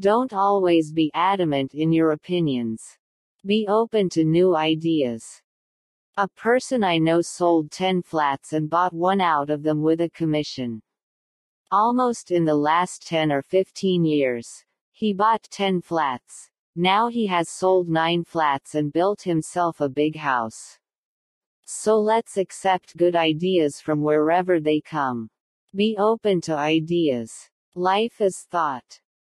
Don't always be adamant in your opinions. Be open to new ideas. A person I know sold 10 flats and bought one out of them with a commission. Almost in the last 10 or 15 years. He bought 10 flats. Now he has sold 9 flats and built himself a big house. So let's accept good ideas from wherever they come. Be open to ideas. Life as thought.